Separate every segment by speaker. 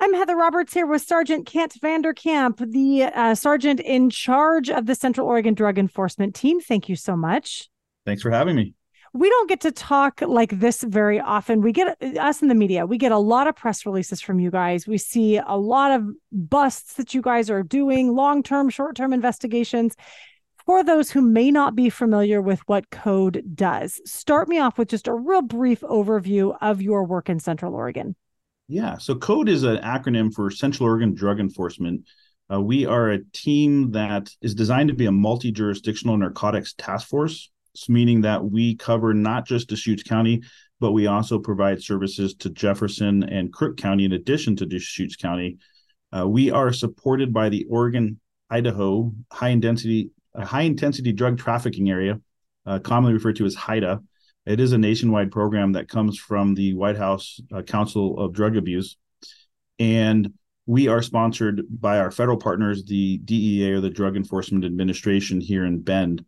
Speaker 1: I'm Heather Roberts here with Sergeant Kent van der Kamp, the uh, sergeant in charge of the Central Oregon Drug Enforcement Team. Thank you so much.
Speaker 2: Thanks for having me.
Speaker 1: We don't get to talk like this very often. We get us in the media, we get a lot of press releases from you guys. We see a lot of busts that you guys are doing, long term, short term investigations. For those who may not be familiar with what CODE does, start me off with just a real brief overview of your work in Central Oregon.
Speaker 2: Yeah. So CODE is an acronym for Central Oregon Drug Enforcement. Uh, we are a team that is designed to be a multi jurisdictional narcotics task force, meaning that we cover not just Deschutes County, but we also provide services to Jefferson and Crook County in addition to Deschutes County. Uh, we are supported by the Oregon Idaho high intensity uh, high intensity drug trafficking area, uh, commonly referred to as HIDTA. It is a nationwide program that comes from the White House uh, Council of Drug Abuse. And we are sponsored by our federal partners, the DEA or the Drug Enforcement Administration here in Bend.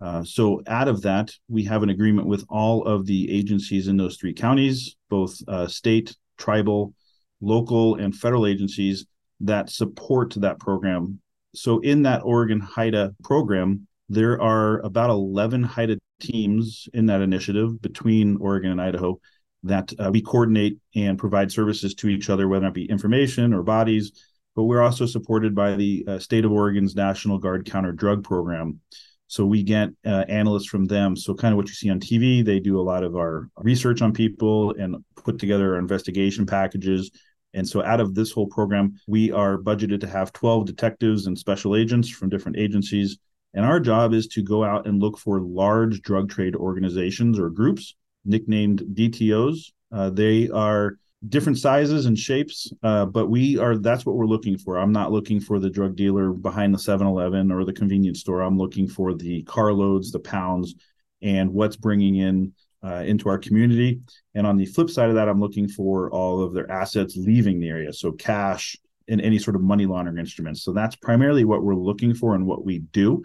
Speaker 2: Uh, so, out of that, we have an agreement with all of the agencies in those three counties, both uh, state, tribal, local, and federal agencies that support that program. So, in that Oregon HIDTA program, there are about 11 HIDTA teams in that initiative between Oregon and Idaho that uh, we coordinate and provide services to each other, whether it be information or bodies. But we're also supported by the uh, state of Oregon's National Guard Counter Drug Program. So we get uh, analysts from them. So kind of what you see on TV, they do a lot of our research on people and put together our investigation packages. And so out of this whole program, we are budgeted to have 12 detectives and special agents from different agencies and our job is to go out and look for large drug trade organizations or groups, nicknamed DTOs. Uh, they are different sizes and shapes, uh, but we are that's what we're looking for. I'm not looking for the drug dealer behind the 7 Eleven or the convenience store. I'm looking for the carloads, the pounds, and what's bringing in uh, into our community. And on the flip side of that, I'm looking for all of their assets leaving the area. So cash and any sort of money laundering instruments. So that's primarily what we're looking for and what we do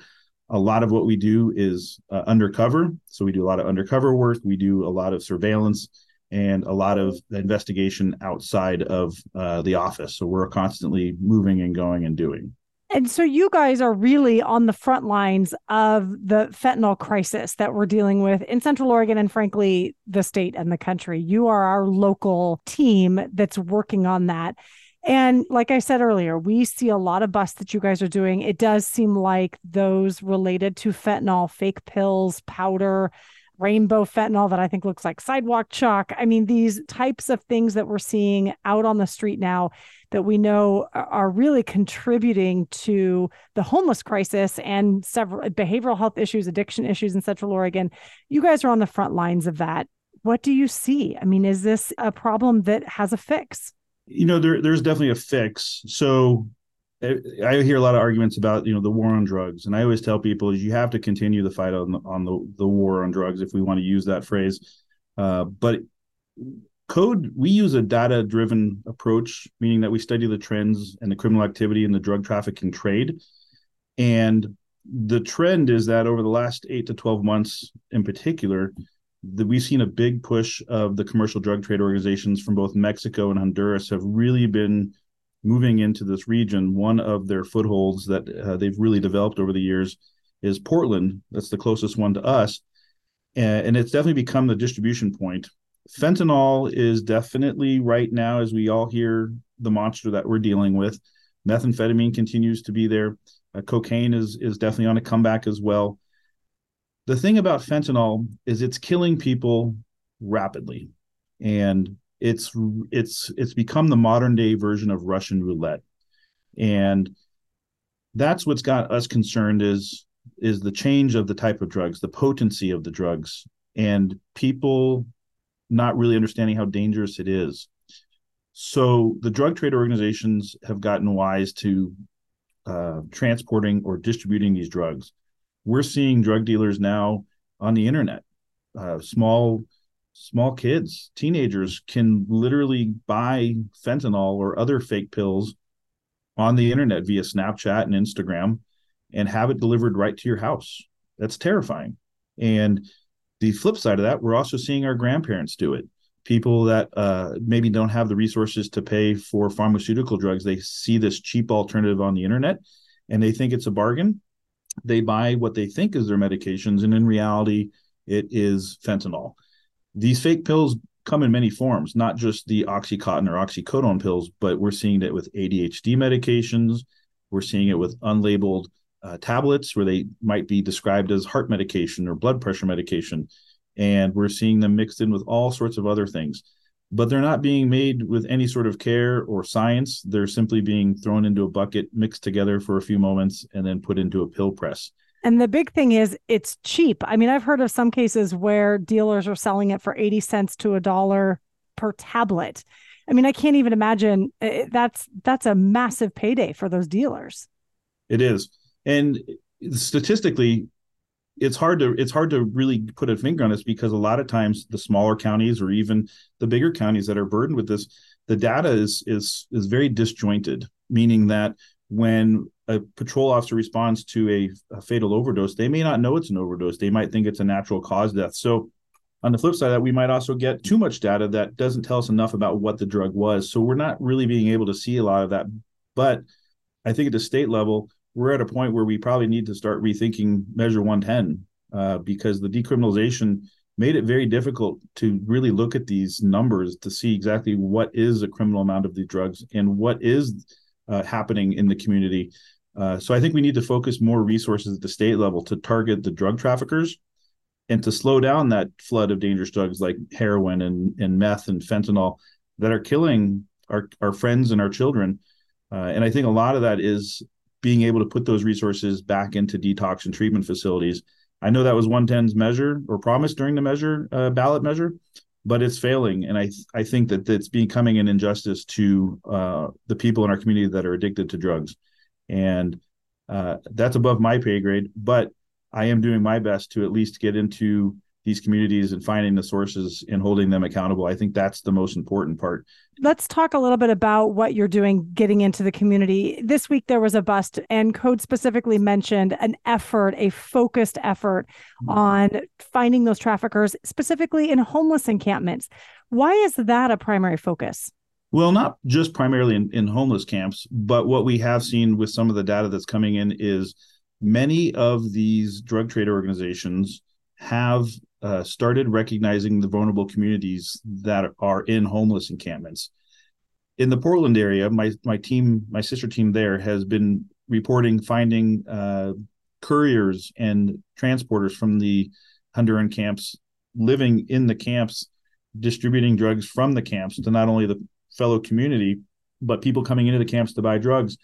Speaker 2: a lot of what we do is uh, undercover. So we do a lot of undercover work. We do a lot of surveillance and a lot of investigation outside of uh, the office. So we're constantly moving and going and doing.
Speaker 1: And so you guys are really on the front lines of the fentanyl crisis that we're dealing with in Central Oregon and frankly, the state and the country. You are our local team that's working on that. And like I said earlier, we see a lot of busts that you guys are doing. It does seem like those related to fentanyl, fake pills, powder, rainbow fentanyl that I think looks like sidewalk chalk. I mean, these types of things that we're seeing out on the street now that we know are really contributing to the homeless crisis and several behavioral health issues, addiction issues in Central Oregon. You guys are on the front lines of that. What do you see? I mean, is this a problem that has a fix?
Speaker 2: You know there there's definitely a fix so I hear a lot of arguments about you know the war on drugs, and I always tell people is you have to continue the fight on the, on the, the war on drugs if we want to use that phrase. Uh, but code we use a data driven approach, meaning that we study the trends and the criminal activity and the drug trafficking trade, and the trend is that over the last eight to twelve months, in particular, the, we've seen a big push of the commercial drug trade organizations from both Mexico and Honduras have really been moving into this region. One of their footholds that uh, they've really developed over the years is Portland. That's the closest one to us. And, and it's definitely become the distribution point. Fentanyl is definitely right now, as we all hear the monster that we're dealing with. Methamphetamine continues to be there. Uh, cocaine is is definitely on a comeback as well the thing about fentanyl is it's killing people rapidly. And it's it's it's become the modern day version of russian roulette. And that's what's got us concerned is is the change of the type of drugs the potency of the drugs and people not really understanding how dangerous it is. So the drug trade organizations have gotten wise to uh, transporting or distributing these drugs we're seeing drug dealers now on the internet. Uh, small small kids, teenagers can literally buy fentanyl or other fake pills on the internet via Snapchat and Instagram and have it delivered right to your house. That's terrifying. And the flip side of that, we're also seeing our grandparents do it. people that uh, maybe don't have the resources to pay for pharmaceutical drugs they see this cheap alternative on the internet and they think it's a bargain they buy what they think is their medications and in reality it is fentanyl. These fake pills come in many forms not just the oxycontin or oxycodone pills but we're seeing it with adhd medications. We're seeing it with unlabeled uh, tablets where they might be described as heart medication or blood pressure medication. And we're seeing them mixed in with all sorts of other things but they're not being made with any sort of care or science. They're simply being thrown into a bucket mixed together for a few moments and then put into a pill press.
Speaker 1: And the big thing is it's cheap. I mean i've heard of some cases where dealers are selling it for 80 cents to a dollar per tablet. I mean i can't even imagine eh, eh, that's that's a massive payday for those dealers.
Speaker 2: It is. And statistically it's hard to it's hard to really put a finger on this because a lot of times the smaller counties or even the bigger counties that are burdened with this the data is is is very disjointed meaning that when a patrol officer responds to a, a fatal overdose they may not know it's an overdose. They might think it's a natural cause death. So on the flip side that we might also get too much data that doesn't tell us enough about what the drug was. So we're not really being able to see a lot of that. But i think at the state level we're at a point where we probably need to start rethinking Measure 110 uh, because the decriminalization made it very difficult to really look at these numbers to see exactly what is a criminal amount of the drugs and what is uh, happening in the community. Uh, so I think we need to focus more resources at the state level to target the drug traffickers and to slow down that flood of dangerous drugs like heroin and, and meth and fentanyl that are killing our, our friends and our children. Uh, and I think a lot of that is being able to put those resources back into detox and treatment facilities. I know that was 110's measure or promise during the measure uh, ballot measure, but it's failing, and I I think that it's becoming an injustice to uh, the people in our community that are addicted to drugs, and uh, that's above my pay grade. But I am doing my best to at least get into these communities and finding the sources and holding them accountable. I think that's the most important part.
Speaker 1: Let's talk a little bit about what you're doing getting into the community. This week there was a bust and code specifically mentioned an effort, a focused effort mm-hmm. on finding those traffickers specifically in homeless encampments. Why is that a primary focus?
Speaker 2: Well, not just primarily in, in homeless camps, but what we have seen with some of the data that's coming in is many of these drug trade organizations have uh, started recognizing the vulnerable communities that are in homeless encampments. In the Portland area, my my team, my sister team there, has been reporting finding uh, couriers and transporters from the Honduran camps living in the camps, distributing drugs from the camps to not only the fellow community, but people coming into the camps to buy drugs.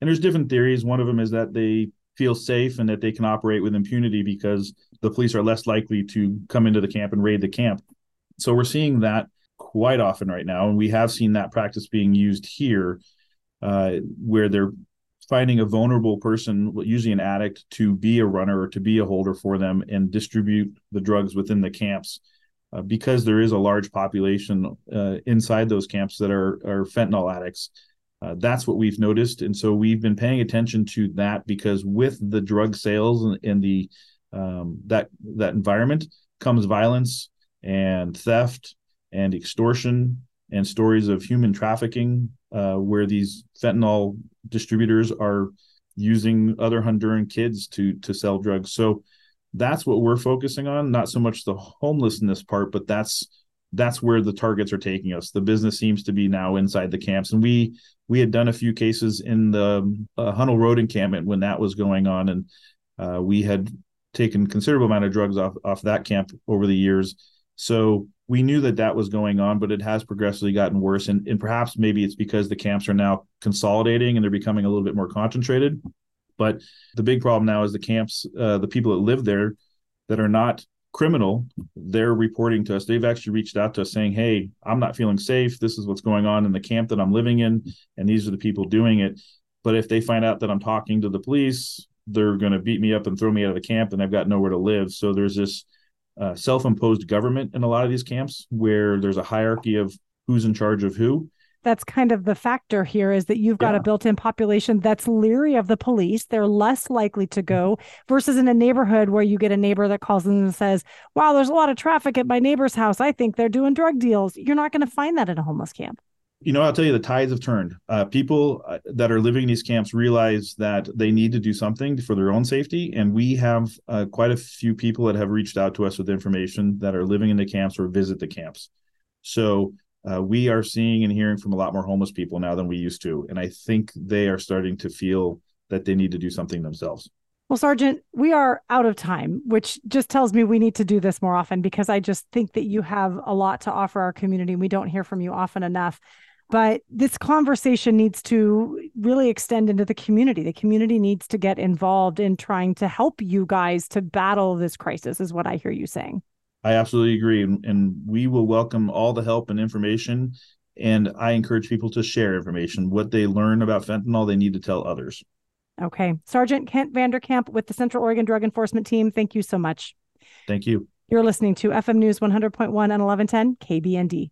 Speaker 2: And there's different theories. One of them is that they feel safe and that they can operate with impunity because the police are less likely to come into the camp and raid the camp. So we're seeing that quite often right now, and we have seen that practice being used here, uh, where they're finding a vulnerable person, usually an addict, to be a runner or to be a holder for them and distribute the drugs within the camps. Uh, because there is a large population uh, inside those camps that are, are fentanyl addicts, uh, that's what we've noticed, and so we've been paying attention to that because with the drug sales and, and the um, that that environment comes violence and theft and extortion and stories of human trafficking, uh, where these fentanyl distributors are using other Honduran kids to to sell drugs. So that's what we're focusing on, not so much the homelessness part, but that's that's where the targets are taking us. The business seems to be now inside the camps, and we we had done a few cases in the uh, Hunnell Road encampment when that was going on, and uh, we had taken considerable amount of drugs off off that camp over the years. So we knew that that was going on, but it has progressively gotten worse, and and perhaps maybe it's because the camps are now consolidating and they're becoming a little bit more concentrated. But the big problem now is the camps, uh, the people that live there that are not criminal, they're reporting to us. They've actually reached out to us saying, Hey, I'm not feeling safe. This is what's going on in the camp that I'm living in. And these are the people doing it. But if they find out that I'm talking to the police, they're going to beat me up and throw me out of the camp and I've got nowhere to live. So there's this uh, self imposed government in a lot of these camps where there's a hierarchy of who's in charge of who.
Speaker 1: That's kind of the factor here is that you've got yeah. a built-in population that's leery of the police. They're less likely to go versus in a neighborhood where you get a neighbor that calls in and says, "Wow, there's a lot of traffic at my neighbor's house. I think they're doing drug deals." You're not going to find that in a homeless camp
Speaker 2: you know, I'll tell you, the tides have turned. Uh, people uh, that are living in these camps realize that they need to do something for their own safety. And we have uh, quite a few people that have reached out to us with information that are living in the camps or visit the camps. So uh, we are seeing and hearing from a lot more homeless people now than we used to. And I think they are starting to feel that they need to do something themselves.
Speaker 1: Well, Sergeant, we are out of time, which just tells me we need to do this more often because I just think that you have a lot to offer our community. We don't hear from you often enough. But this conversation needs to really extend into the community. The community needs to get involved in trying to help you guys to battle this crisis, is what I hear you saying.
Speaker 2: I absolutely agree. And, we will welcome all the help and information. And I encourage people to share information. What they learn about fentanyl, they need to tell others.
Speaker 1: Okay. Sergeant Kent van der Kamp with the Central Oregon Drug Enforcement Team, thank you so much.
Speaker 2: Thank you.
Speaker 1: You're listening to FM News 100.1 and 1110 KBND.